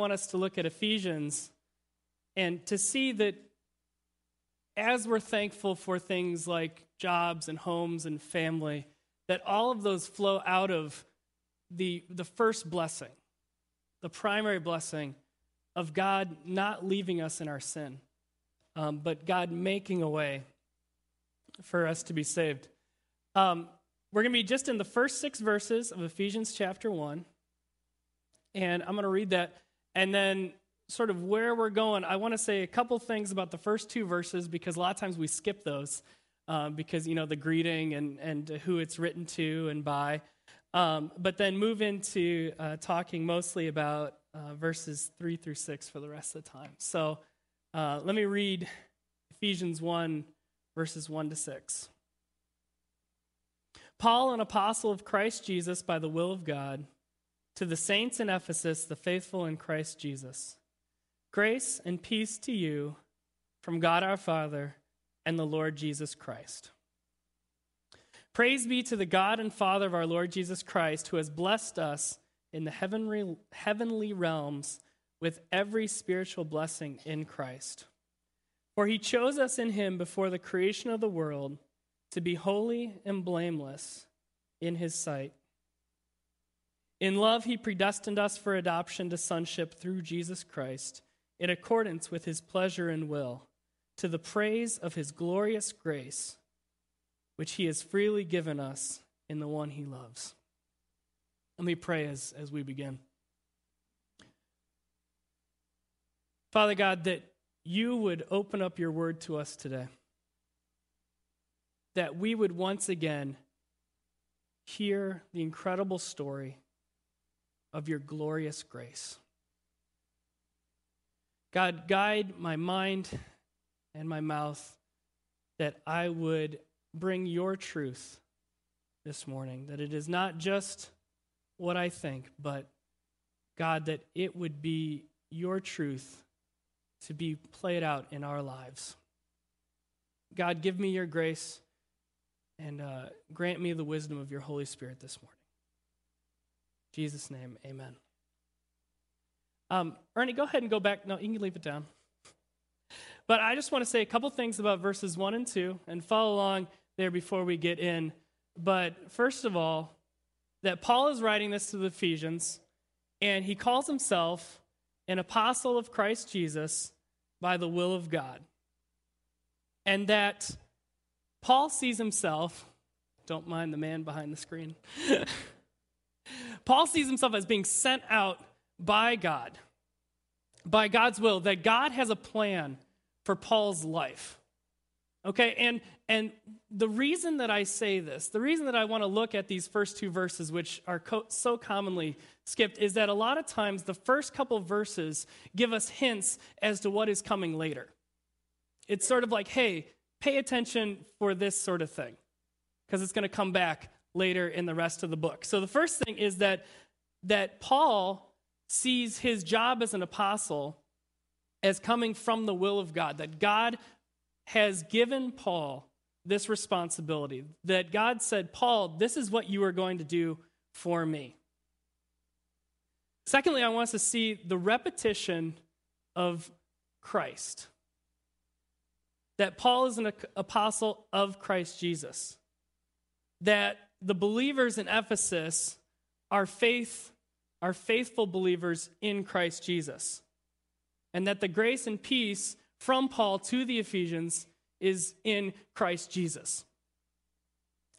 want us to look at Ephesians and to see that as we're thankful for things like jobs and homes and family, that all of those flow out of the, the first blessing, the primary blessing of God not leaving us in our sin, um, but God making a way for us to be saved. Um, we're going to be just in the first six verses of Ephesians chapter 1. And I'm going to read that. And then, sort of where we're going, I want to say a couple things about the first two verses because a lot of times we skip those um, because, you know, the greeting and, and who it's written to and by. Um, but then move into uh, talking mostly about uh, verses 3 through 6 for the rest of the time. So uh, let me read Ephesians 1, verses 1 to 6. Paul, an apostle of Christ Jesus by the will of God, to the saints in Ephesus, the faithful in Christ Jesus. Grace and peace to you from God our Father and the Lord Jesus Christ. Praise be to the God and Father of our Lord Jesus Christ, who has blessed us in the heavenly, heavenly realms with every spiritual blessing in Christ. For he chose us in him before the creation of the world to be holy and blameless in his sight. In love, he predestined us for adoption to sonship through Jesus Christ, in accordance with his pleasure and will, to the praise of his glorious grace, which he has freely given us in the one he loves. Let me pray as, as we begin. Father God, that you would open up your word to us today that we would once again hear the incredible story of your glorious grace. God, guide my mind and my mouth that I would bring your truth this morning, that it is not just what I think, but God, that it would be your truth to be played out in our lives. God, give me your grace and uh, grant me the wisdom of your Holy Spirit this morning. Jesus' name, amen. Um, Ernie, go ahead and go back. No, you can leave it down. But I just want to say a couple things about verses 1 and 2 and follow along there before we get in. But first of all, that Paul is writing this to the Ephesians, and he calls himself an apostle of Christ Jesus by the will of God. And that Paul sees himself, don't mind the man behind the screen. Paul sees himself as being sent out by God, by God's will, that God has a plan for Paul's life. Okay, and and the reason that I say this, the reason that I want to look at these first two verses, which are co- so commonly skipped, is that a lot of times the first couple verses give us hints as to what is coming later. It's sort of like, hey, pay attention for this sort of thing because it's going to come back later in the rest of the book. So the first thing is that that Paul sees his job as an apostle as coming from the will of God, that God has given Paul this responsibility, that God said, Paul, this is what you are going to do for me. Secondly, I want us to see the repetition of Christ that Paul is an apostle of Christ Jesus, that the believers in Ephesus are faith are faithful believers in Christ Jesus. And that the grace and peace from Paul to the Ephesians is in Christ Jesus.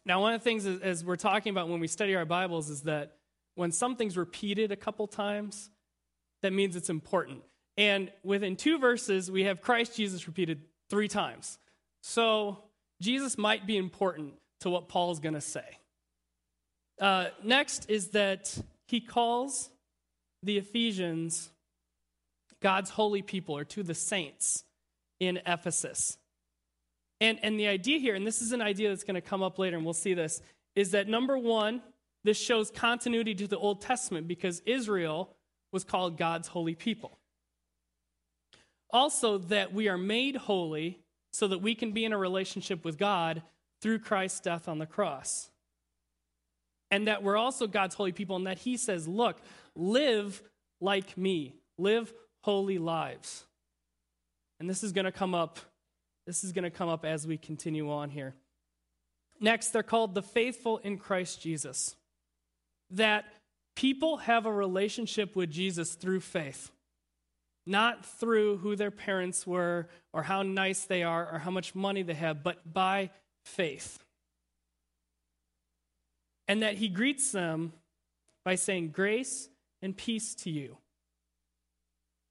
Now, one of the things as we're talking about when we study our Bibles is that when something's repeated a couple times, that means it's important. And within two verses, we have Christ Jesus repeated three times. So Jesus might be important to what Paul's going to say. Uh, next is that he calls the Ephesians God's holy people, or to the saints in Ephesus. And, and the idea here, and this is an idea that's going to come up later, and we'll see this, is that number one, this shows continuity to the Old Testament because Israel was called God's holy people. Also, that we are made holy so that we can be in a relationship with God through Christ's death on the cross. And that we're also God's holy people, and that He says, Look, live like me, live holy lives. And this is going to come up this is going to come up as we continue on here. Next, they're called the faithful in Christ Jesus. That people have a relationship with Jesus through faith, not through who their parents were or how nice they are or how much money they have, but by faith. And that he greets them by saying, Grace and peace to you.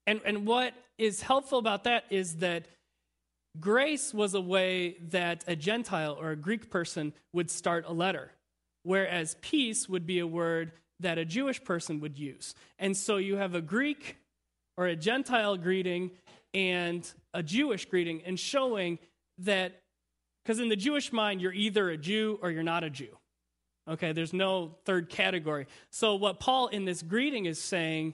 And, and what is helpful about that is that grace was a way that a Gentile or a Greek person would start a letter, whereas peace would be a word that a Jewish person would use. And so you have a Greek or a Gentile greeting and a Jewish greeting, and showing that, because in the Jewish mind, you're either a Jew or you're not a Jew. Okay, there's no third category. So, what Paul in this greeting is saying,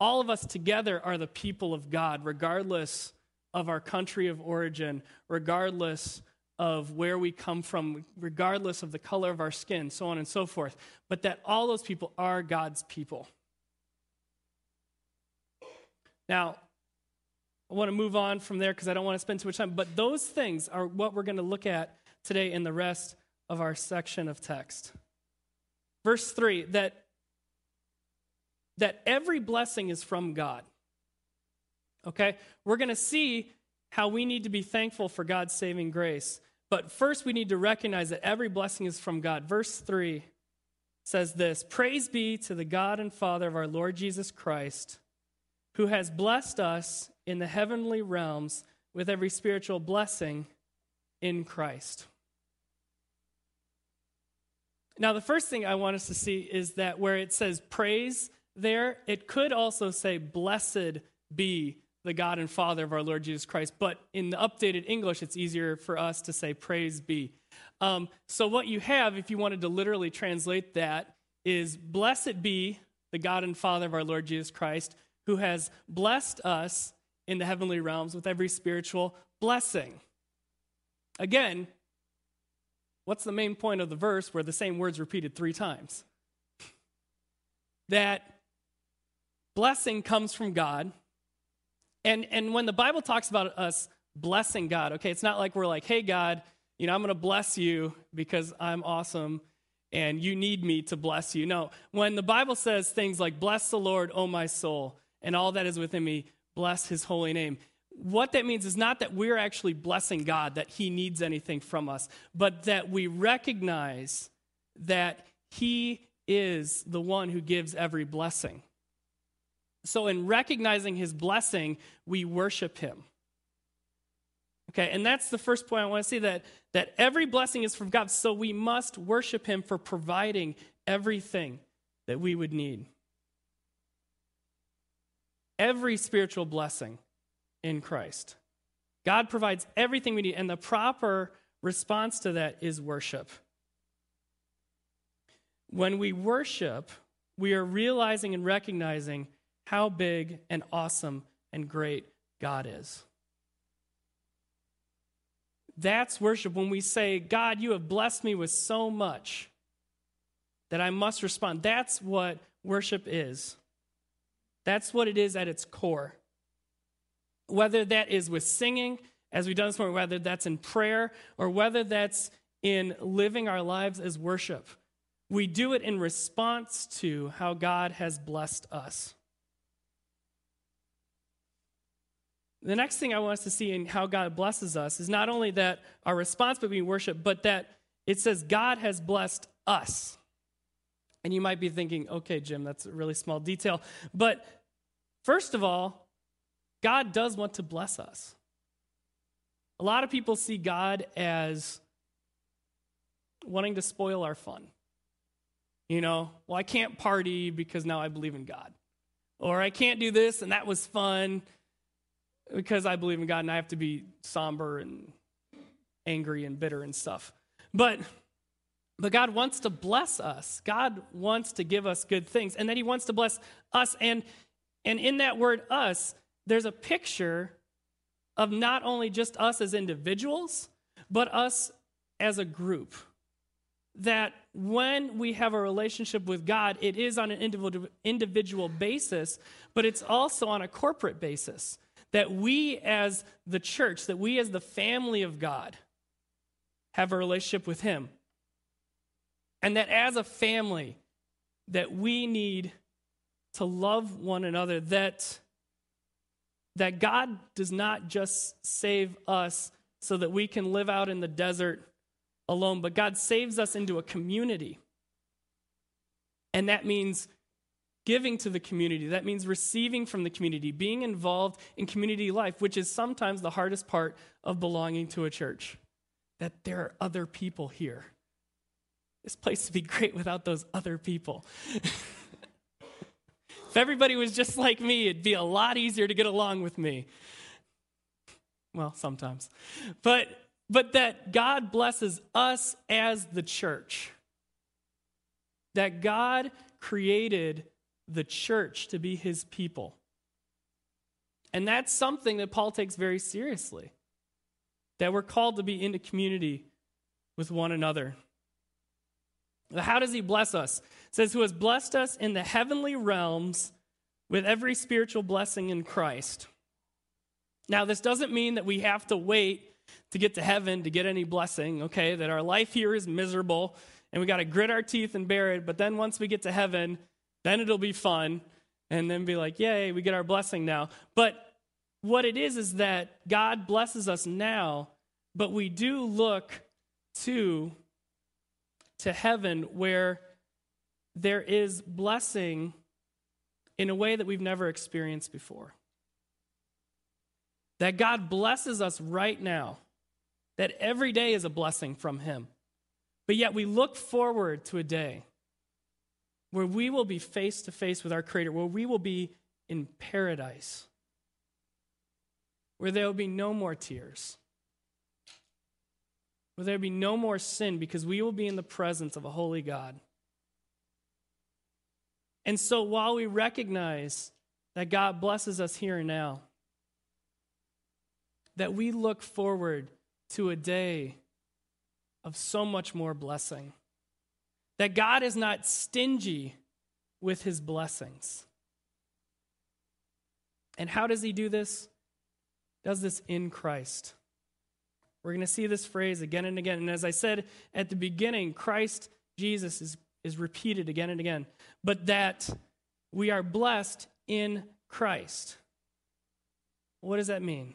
all of us together are the people of God, regardless of our country of origin, regardless of where we come from, regardless of the color of our skin, so on and so forth, but that all those people are God's people. Now, I want to move on from there because I don't want to spend too much time, but those things are what we're going to look at today in the rest of our section of text. Verse 3 that, that every blessing is from God. Okay? We're going to see how we need to be thankful for God's saving grace. But first, we need to recognize that every blessing is from God. Verse 3 says this Praise be to the God and Father of our Lord Jesus Christ, who has blessed us in the heavenly realms with every spiritual blessing in Christ. Now, the first thing I want us to see is that where it says praise there, it could also say blessed be the God and Father of our Lord Jesus Christ. But in the updated English, it's easier for us to say praise be. Um, so, what you have, if you wanted to literally translate that, is blessed be the God and Father of our Lord Jesus Christ, who has blessed us in the heavenly realms with every spiritual blessing. Again, what's the main point of the verse where the same word's repeated three times? That blessing comes from God. And, and when the Bible talks about us blessing God, okay, it's not like we're like, hey, God, you know, I'm going to bless you because I'm awesome and you need me to bless you. No, when the Bible says things like, bless the Lord, O my soul, and all that is within me, bless his holy name, what that means is not that we're actually blessing God, that He needs anything from us, but that we recognize that He is the one who gives every blessing. So, in recognizing His blessing, we worship Him. Okay, and that's the first point I want to see that, that every blessing is from God, so we must worship Him for providing everything that we would need. Every spiritual blessing in Christ. God provides everything we need, and the proper response to that is worship. When we worship, we are realizing and recognizing how big and awesome and great God is. That's worship when we say, God, you have blessed me with so much that I must respond. That's what worship is. That's what it is at its core whether that is with singing, as we've done this morning, whether that's in prayer, or whether that's in living our lives as worship. We do it in response to how God has blessed us. The next thing I want us to see in how God blesses us is not only that our response would be worship, but that it says God has blessed us. And you might be thinking, okay, Jim, that's a really small detail. But first of all, God does want to bless us. A lot of people see God as wanting to spoil our fun. You know, well, I can't party because now I believe in God. Or I can't do this and that was fun because I believe in God and I have to be somber and angry and bitter and stuff. But but God wants to bless us. God wants to give us good things and then he wants to bless us and and in that word us there's a picture of not only just us as individuals, but us as a group. that when we have a relationship with God, it is on an individual basis, but it's also on a corporate basis. That we as the church, that we as the family of God, have a relationship with Him. And that as a family, that we need to love one another, that, that God does not just save us so that we can live out in the desert alone, but God saves us into a community. And that means giving to the community. That means receiving from the community, being involved in community life, which is sometimes the hardest part of belonging to a church. That there are other people here. This place would be great without those other people. if everybody was just like me, it'd be a lot easier to get along with me. Well, sometimes. But but that God blesses us as the church. That God created the church to be his people. And that's something that Paul takes very seriously. That we're called to be into community with one another. How does he bless us? It says, Who has blessed us in the heavenly realms with every spiritual blessing in Christ. Now, this doesn't mean that we have to wait to get to heaven to get any blessing, okay? That our life here is miserable and we got to grit our teeth and bear it. But then once we get to heaven, then it'll be fun and then be like, yay, we get our blessing now. But what it is is that God blesses us now, but we do look to to heaven where there is blessing in a way that we've never experienced before. That God blesses us right now that every day is a blessing from Him. But yet we look forward to a day where we will be face to face with our Creator, where we will be in paradise, where there will be no more tears, where there be no more sin, because we will be in the presence of a holy God. And so while we recognize that God blesses us here and now, that we look forward to a day of so much more blessing. That God is not stingy with his blessings. And how does he do this? Does this in Christ. We're going to see this phrase again and again. And as I said at the beginning, Christ Jesus is, is repeated again and again. But that we are blessed in Christ. What does that mean?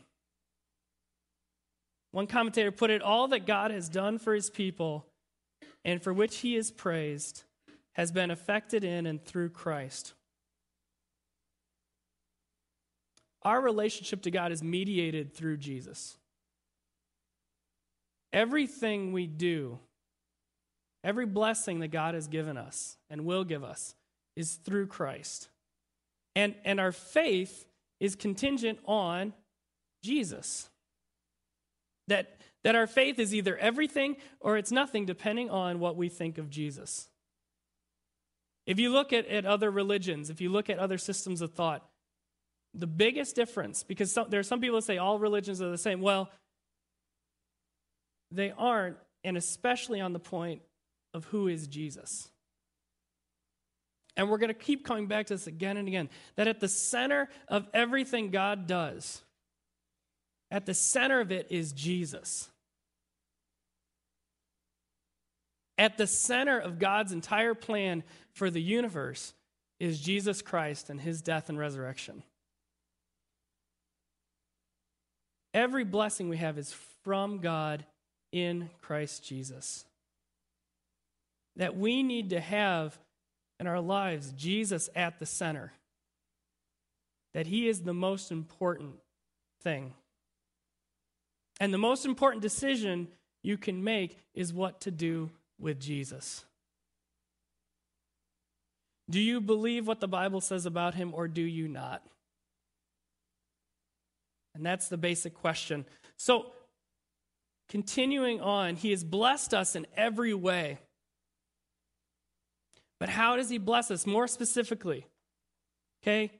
One commentator put it all that God has done for his people and for which he is praised has been effected in and through Christ. Our relationship to God is mediated through Jesus. Everything we do, every blessing that God has given us and will give us, is through Christ. And, and our faith is contingent on Jesus. That, that our faith is either everything or it's nothing, depending on what we think of Jesus. If you look at, at other religions, if you look at other systems of thought, the biggest difference, because some, there are some people that say all religions are the same. Well, they aren't, and especially on the point of who is Jesus. And we're going to keep coming back to this again and again that at the center of everything God does at the center of it is Jesus. At the center of God's entire plan for the universe is Jesus Christ and his death and resurrection. Every blessing we have is from God in Christ Jesus. That we need to have in our lives Jesus at the center. That he is the most important thing. And the most important decision you can make is what to do with Jesus. Do you believe what the Bible says about him or do you not? And that's the basic question. So, continuing on, he has blessed us in every way. But how does he bless us more specifically? Okay?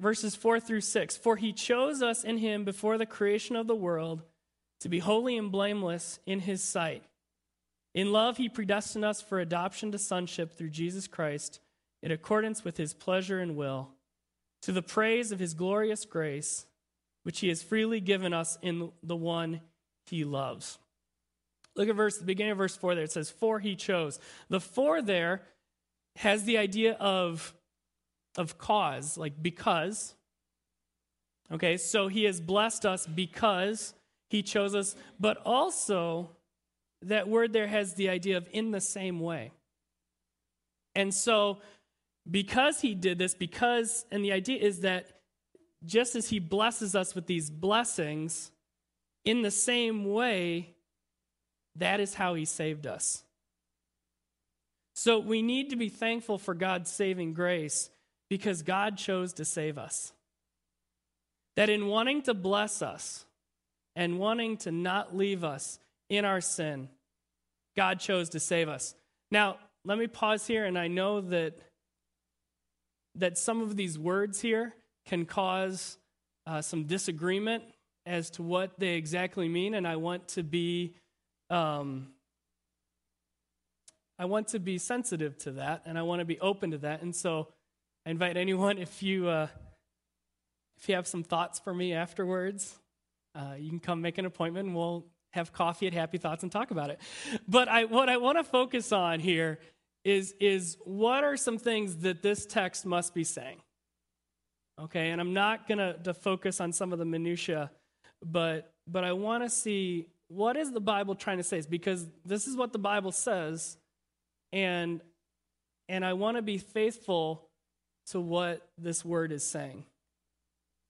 verses 4 through 6 For he chose us in him before the creation of the world to be holy and blameless in his sight. In love, he predestined us for adoption to sonship through Jesus Christ in accordance with his pleasure and will, to the praise of his glorious grace, which he has freely given us in the one he loves. Look at verse the beginning of verse 4 there. It says, For he chose. The for there has the idea of, of cause, like because. Okay, so he has blessed us because he chose us, but also that word there has the idea of in the same way. And so, because he did this, because, and the idea is that just as he blesses us with these blessings, in the same way, that is how he saved us. So we need to be thankful for God's saving grace because God chose to save us. That in wanting to bless us and wanting to not leave us in our sin, God chose to save us. Now, let me pause here, and I know that, that some of these words here can cause uh, some disagreement as to what they exactly mean, and I want to be um, I want to be sensitive to that, and I want to be open to that. And so, I invite anyone if you uh, if you have some thoughts for me afterwards, uh, you can come make an appointment, and we'll have coffee at Happy Thoughts and talk about it. But I, what I want to focus on here is is what are some things that this text must be saying. Okay, and I'm not going to focus on some of the minutia, but but I want to see what is the Bible trying to say? It's because this is what the Bible says, and and I want to be faithful to what this word is saying.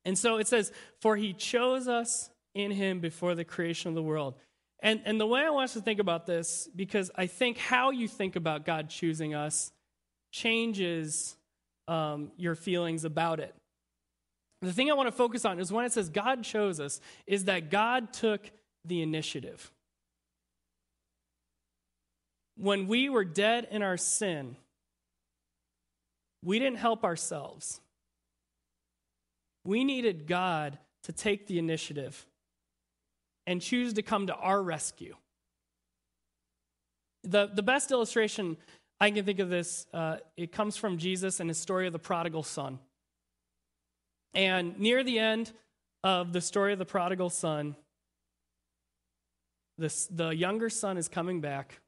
And so it says, For he chose us in him before the creation of the world. And, and the way I want us to think about this, because I think how you think about God choosing us changes um, your feelings about it. The thing I want to focus on is when it says God chose us, is that God took the initiative. When we were dead in our sin, we didn't help ourselves. We needed God to take the initiative and choose to come to our rescue. The, the best illustration I can think of this, uh, it comes from Jesus and his story of the prodigal son. And near the end of the story of the prodigal son, this, the younger son is coming back.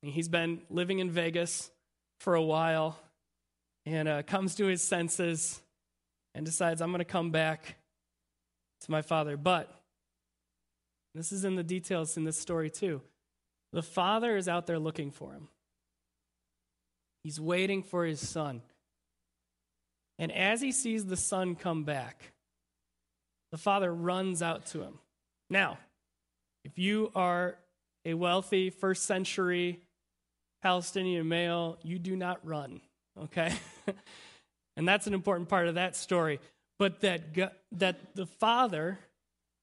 He's been living in Vegas for a while and uh, comes to his senses and decides, I'm going to come back to my father. But this is in the details in this story, too. The father is out there looking for him, he's waiting for his son. And as he sees the son come back, the father runs out to him. Now, if you are a wealthy first century Palestinian male, you do not run, okay? and that's an important part of that story. But that, that the father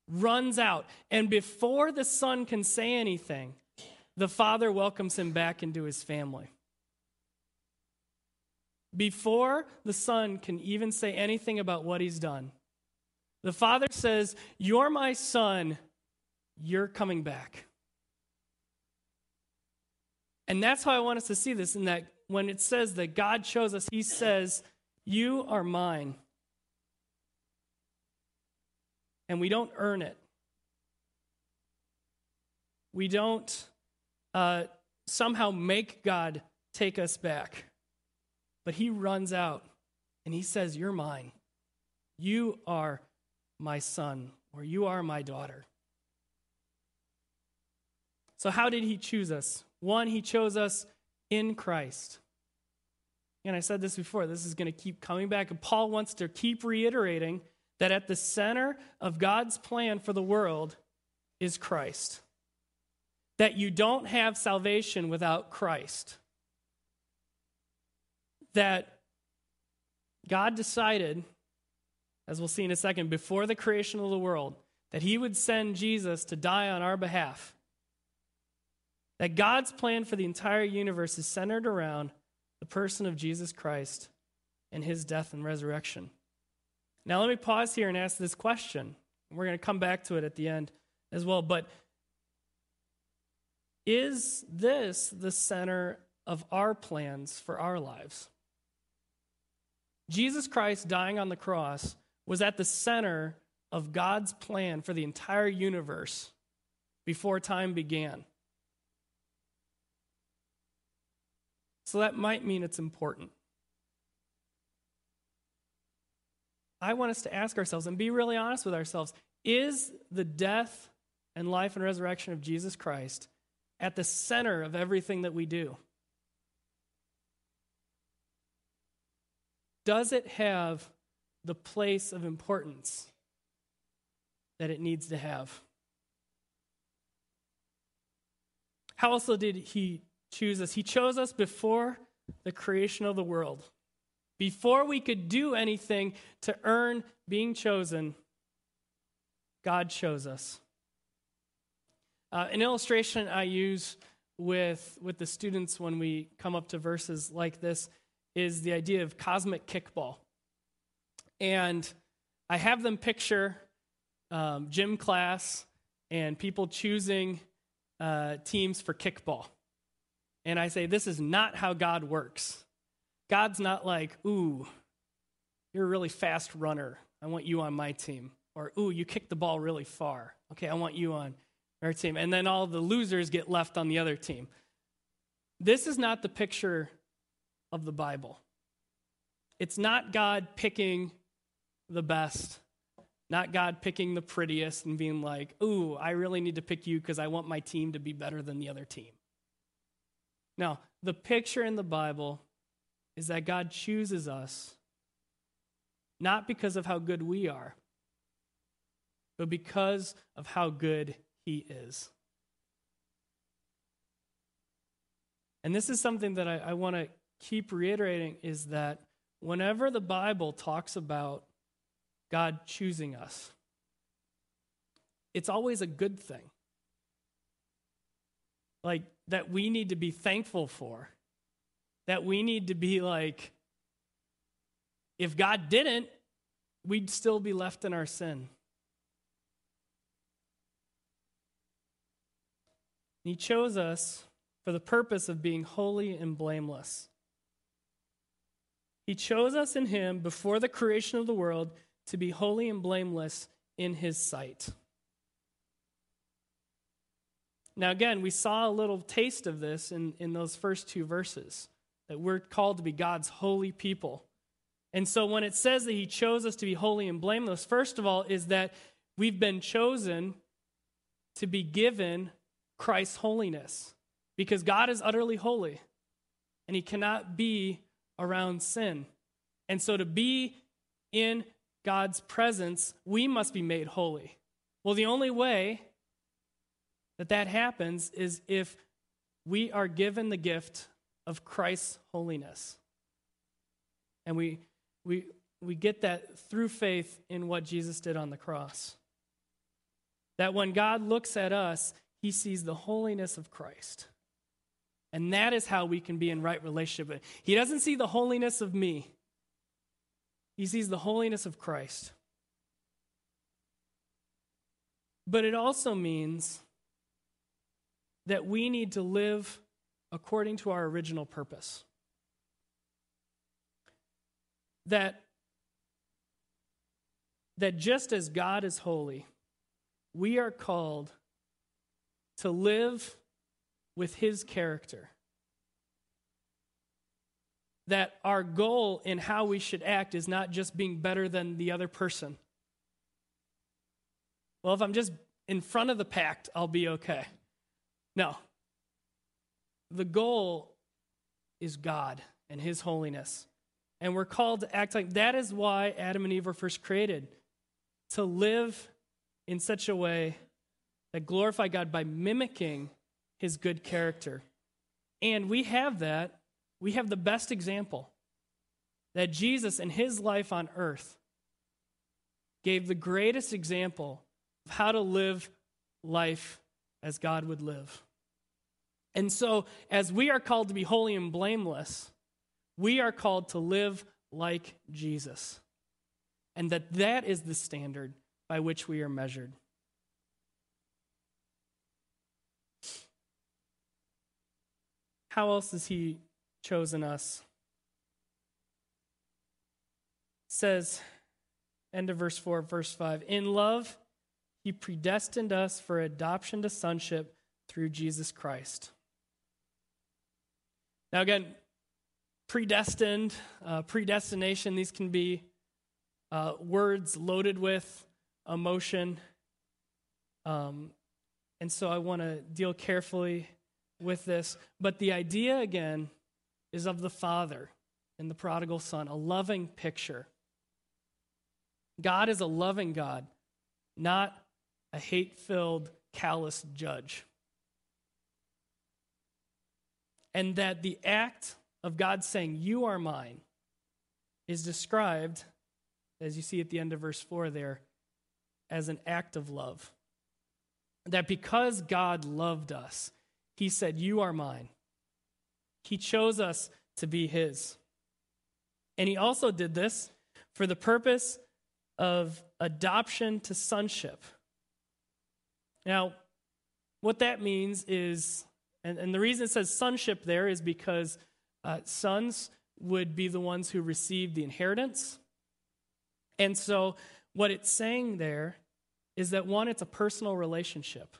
runs out, and before the son can say anything, the father welcomes him back into his family. Before the son can even say anything about what he's done, the father says, You're my son you're coming back. And that's how I want us to see this in that when it says that God chose us, He says, You are mine. And we don't earn it. We don't uh, somehow make God take us back. But He runs out and He says, You're mine. You are my son, or you are my daughter. So, how did he choose us? One, he chose us in Christ. And I said this before, this is going to keep coming back. And Paul wants to keep reiterating that at the center of God's plan for the world is Christ. That you don't have salvation without Christ. That God decided, as we'll see in a second, before the creation of the world, that he would send Jesus to die on our behalf that God's plan for the entire universe is centered around the person of Jesus Christ and his death and resurrection. Now, let me pause here and ask this question. We're going to come back to it at the end as well. But Is this the center of our plans for our lives? Jesus Christ dying on the cross was at the center of God's plan for the entire universe before time began. So that might mean it's important. I want us to ask ourselves and be really honest with ourselves is the death and life and resurrection of Jesus Christ at the center of everything that we do? Does it have the place of importance that it needs to have? How also did he choose us? He chose us before the creation of the world. Before we could do anything to earn being chosen, God chose us. Uh, an illustration I use with, with the students when we come up to verses like this is the idea of cosmic kickball. And I have them picture um, gym class and people choosing uh, teams for kickball. And I say, this is not how God works. God's not like, ooh, you're a really fast runner. I want you on my team. Or, ooh, you kick the ball really far. Okay, I want you on our team. And then all the losers get left on the other team. This is not the picture of the Bible. It's not God picking the best, not God picking the prettiest and being like, ooh, I really need to pick you because I want my team to be better than the other team. Now, the picture in the Bible is that God chooses us not because of how good we are, but because of how good He is. And this is something that I, I want to keep reiterating is that whenever the Bible talks about God choosing us, it's always a good thing. Like that we need to be thankful for that we need to be like, if God didn't, we'd still be left in our sin. He chose us for the purpose of being holy and blameless. He chose us in Him before the creation of the world to be holy and blameless in His sight. Now, again, we saw a little taste of this in, in those first two verses that we're called to be God's holy people. And so when it says that he chose us to be holy and blameless, first of all, is that we've been chosen to be given Christ's holiness because God is utterly holy and he cannot be around sin. And so to be in God's presence, we must be made holy. Well, the only way that that happens is if we are given the gift of Christ's holiness. And we, we, we get that through faith in what Jesus did on the cross. That when God looks at us, he sees the holiness of Christ. And that is how we can be in right relationship. He doesn't see the holiness of me, he sees the holiness of Christ. But it also means that we need to live according to our original purpose. That, that just as God is holy, we are called to live with his character. That our goal in how we should act is not just being better than the other person. Well, if I'm just in front of the pact, I'll be okay. No, the goal is God and His holiness. And we're called to act like that is why Adam and Eve were first created to live in such a way that glorify God by mimicking His good character. And we have that. We have the best example that Jesus in His life on earth gave the greatest example of how to live life as God would live. And so, as we are called to be holy and blameless, we are called to live like Jesus. And that that is the standard by which we are measured. How else has he chosen us? It says, end of verse 4, verse 5 In love, he predestined us for adoption to sonship through Jesus Christ. Now, again, predestined, uh, predestination, these can be uh, words loaded with emotion. Um, and so I want to deal carefully with this. But the idea, again, is of the Father and the prodigal Son, a loving picture. God is a loving God, not a hate filled, callous judge. And that the act of God saying, You are mine, is described, as you see at the end of verse 4 there, as an act of love. That because God loved us, he said, You are mine. He chose us to be his. And he also did this for the purpose of adoption to sonship. Now, what that means is, and, and the reason it says sonship there is because uh, sons would be the ones who received the inheritance. And so, what it's saying there is that one, it's a personal relationship.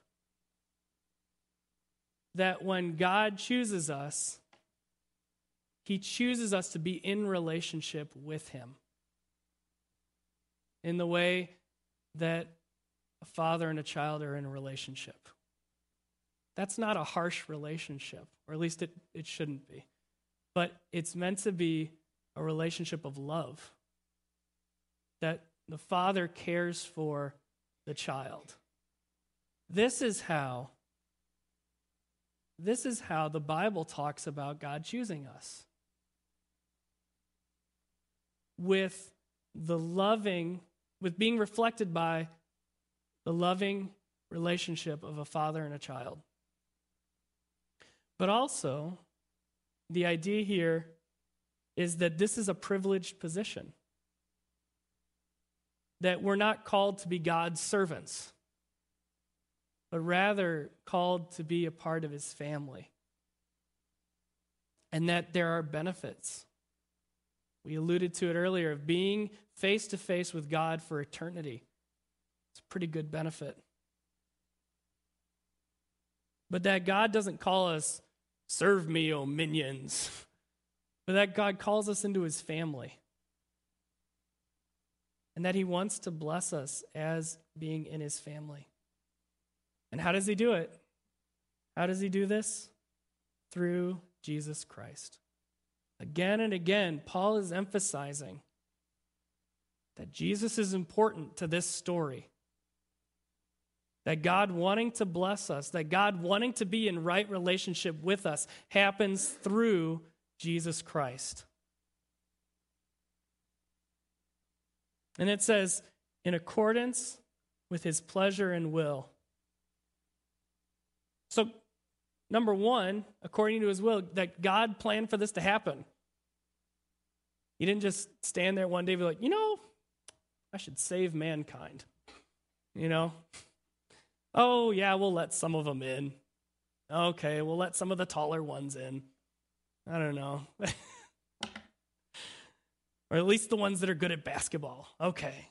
That when God chooses us, he chooses us to be in relationship with him in the way that a father and a child are in a relationship. That's not a harsh relationship, or at least it, it shouldn't be. But it's meant to be a relationship of love. That the father cares for the child. This is how this is how the Bible talks about God choosing us. With the loving, with being reflected by the loving relationship of a father and a child. But also, the idea here is that this is a privileged position that we're not called to be God's servants, but rather called to be a part of his family. And that there are benefits. We alluded to it earlier of being face to face with God for eternity. It's a pretty good benefit. But that God doesn't call us, serve me, O minions, but that God calls us into his family and that He wants to bless us as being in His family. And how does He do it? How does He do this? Through Jesus Christ. Again and again, Paul is emphasizing that Jesus is important to this story. That God wanting to bless us, that God wanting to be in right relationship with us happens through Jesus Christ. And it says, in accordance with his pleasure and will. So, number one, according to his will, that God planned for this to happen. He didn't just stand there one day and be like, you know, I should save mankind. You know? Oh, yeah, we'll let some of them in. Okay, we'll let some of the taller ones in. I don't know. or at least the ones that are good at basketball. Okay,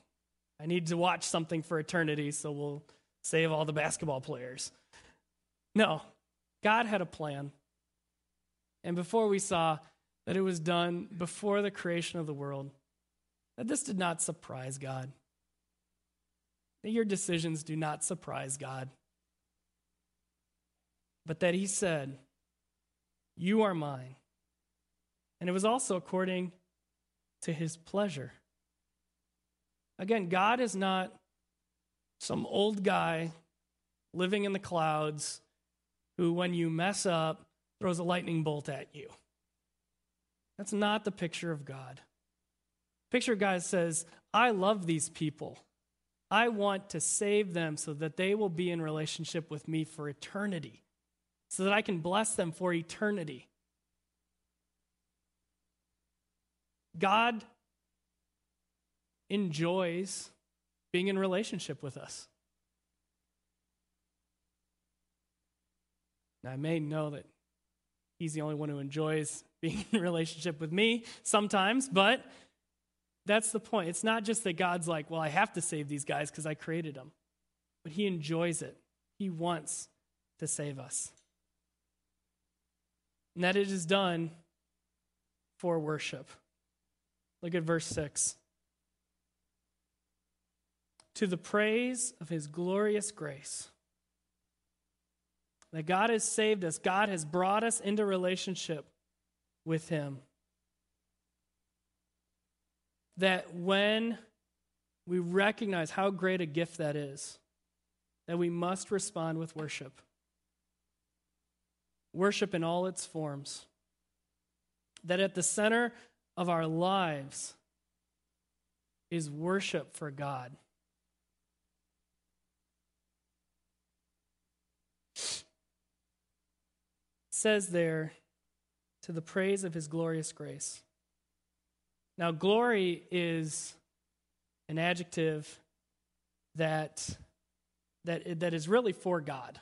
I need to watch something for eternity, so we'll save all the basketball players. No, God had a plan. And before we saw that it was done before the creation of the world, that this did not surprise God. That your decisions do not surprise God. But that He said, You are mine. And it was also according to his pleasure. Again, God is not some old guy living in the clouds who, when you mess up, throws a lightning bolt at you. That's not the picture of God. Picture of God says, I love these people. I want to save them so that they will be in relationship with me for eternity, so that I can bless them for eternity. God enjoys being in relationship with us. Now, I may know that he's the only one who enjoys being in relationship with me sometimes, but that's the point. It's not just that God's like, well, I have to save these guys because I created them, but he enjoys it. He wants to save us. And that it is done for worship. Look at verse 6. To the praise of his glorious grace. That God has saved us, God has brought us into relationship with him. That when we recognize how great a gift that is, that we must respond with worship. Worship in all its forms. That at the center of our lives is worship for God. It says there, to the praise of his glorious grace. Now, glory is an adjective that, that, that is really for God.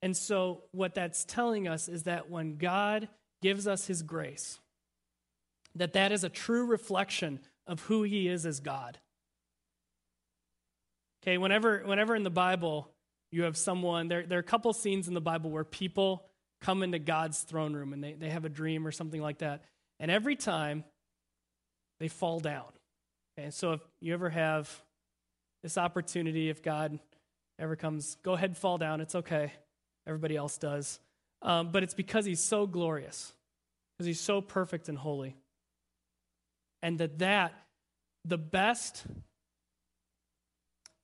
And so, what that's telling us is that when God gives us his grace, that that is a true reflection of who he is as God. Okay, whenever, whenever in the Bible you have someone, there, there are a couple scenes in the Bible where people come into God's throne room and they, they have a dream or something like that. And every time they fall down. And so if you ever have this opportunity, if God ever comes, go ahead and fall down, it's okay. Everybody else does. Um, but it's because he's so glorious, because he's so perfect and holy and that that the best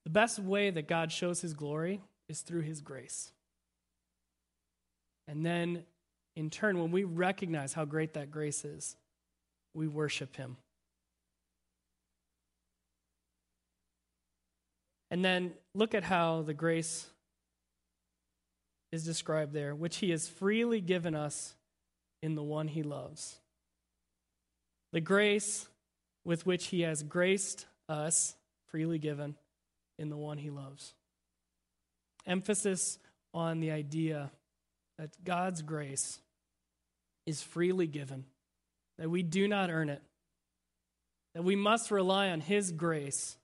the best way that God shows his glory is through his grace. And then in turn when we recognize how great that grace is, we worship him. And then look at how the grace is described there, which he has freely given us in the one he loves. The grace with which he has graced us, freely given, in the one he loves. Emphasis on the idea that God's grace is freely given, that we do not earn it, that we must rely on his grace.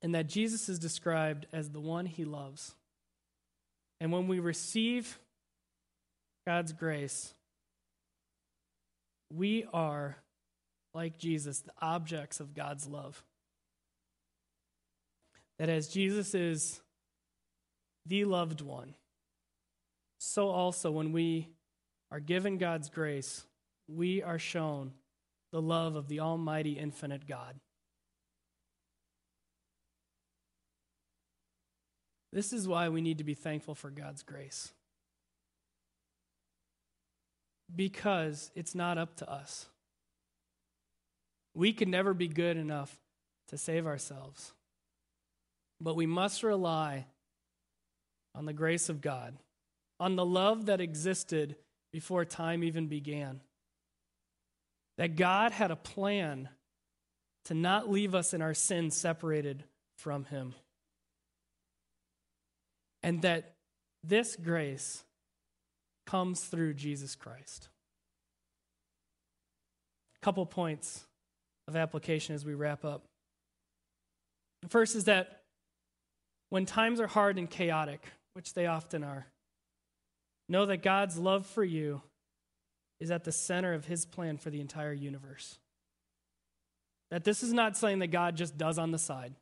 And that Jesus is described as the one he loves. And when we receive God's grace, we are, like Jesus, the objects of God's love. That as Jesus is the loved one, so also when we are given God's grace, we are shown the love of the Almighty, infinite God. This is why we need to be thankful for God's grace because it's not up to us. We can never be good enough to save ourselves. But we must rely on the grace of God, on the love that existed before time even began. That God had a plan to not leave us in our sins separated from Him. And that this grace comes through Jesus Christ. Couple points of application as we wrap up. The first is that when times are hard and chaotic, which they often are, know that God's love for you is at the center of his plan for the entire universe. That this is not something that God just does on the side,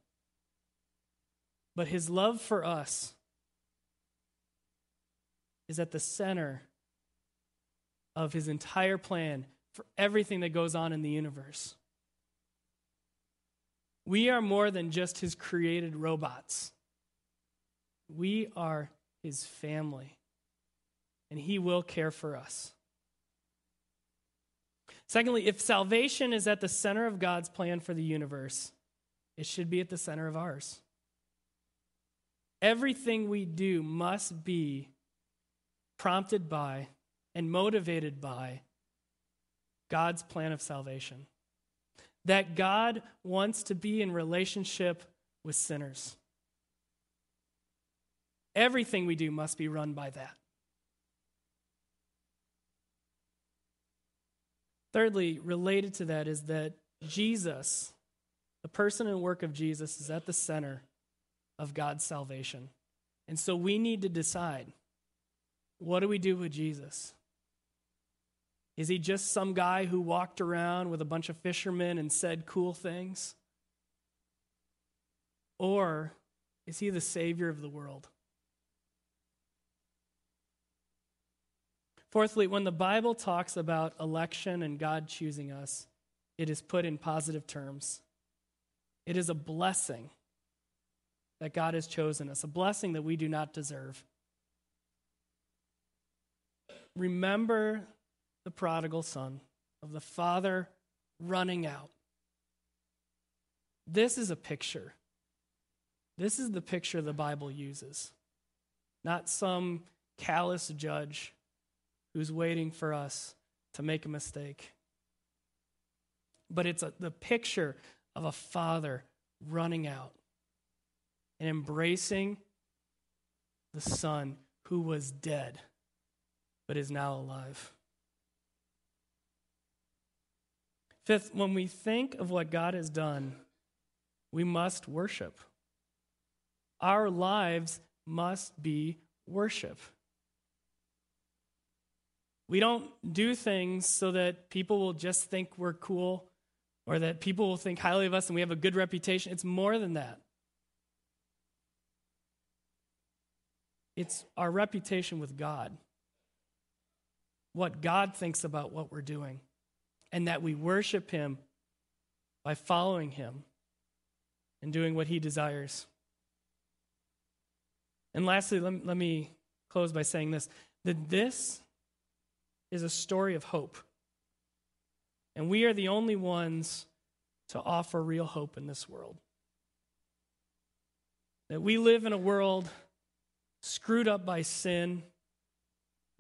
but his love for us is at the center of his entire plan for everything that goes on in the universe. We are more than just his created robots. We are his family, and he will care for us. Secondly, if salvation is at the center of God's plan for the universe, it should be at the center of ours. Everything we do must be prompted by and motivated by God's plan of salvation. That God wants to be in relationship with sinners. Everything we do must be run by that. Thirdly, related to that is that Jesus, the person and work of Jesus, is at the center of God's salvation. And so we need to decide what do we do with Jesus? Is he just some guy who walked around with a bunch of fishermen and said cool things? Or is he the Savior of the world? Fourthly, when the Bible talks about election and God choosing us, it is put in positive terms. It is a blessing that God has chosen us, a blessing that we do not deserve. Remember the prodigal son, of the father running out. This is a picture. This is the picture the Bible uses, not some callous judge who's waiting for us to make a mistake. But it's a, the picture of a father running out and embracing the son who was dead but is now alive. Fifth, when we think of what God has done, we must worship. Our lives must be worship. We don't do things so that people will just think we're cool or that people will think highly of us and we have a good reputation. It's more than that. It's our reputation with God. What God thinks about what we're doing. And that we worship Him by following Him and doing what He desires. And lastly, let, let me close by saying this that this is a story of hope. And we are the only ones to offer real hope in this world. That we live in a world screwed up by sin.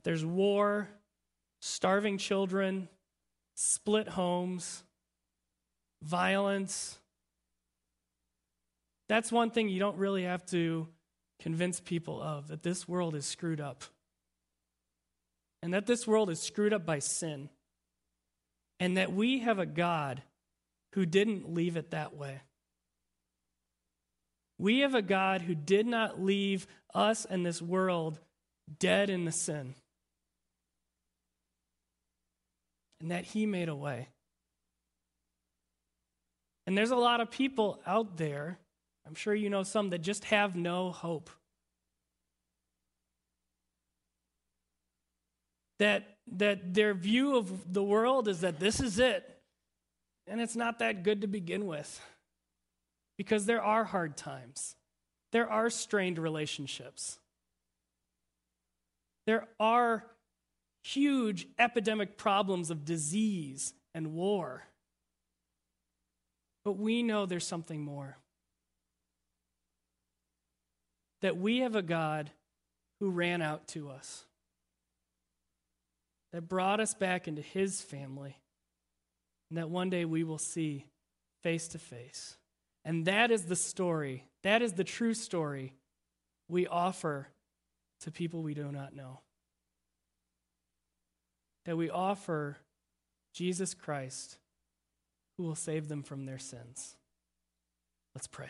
There's war, starving children, split homes, violence. That's one thing you don't really have to convince people of that this world is screwed up and that this world is screwed up by sin, and that we have a God who didn't leave it that way. We have a God who did not leave us and this world dead in the sin, and that He made a way. And there's a lot of people out there, I'm sure you know some, that just have no hope. that, that their view of the world is that this is it. And it's not that good to begin with because there are hard times, there are strained relationships, there are huge epidemic problems of disease and war. But we know there's something more. That we have a God who ran out to us that brought us back into his family, and that one day we will see face to face. And that is the story, that is the true story we offer to people we do not know. That we offer Jesus Christ who will save them from their sins. Let's pray.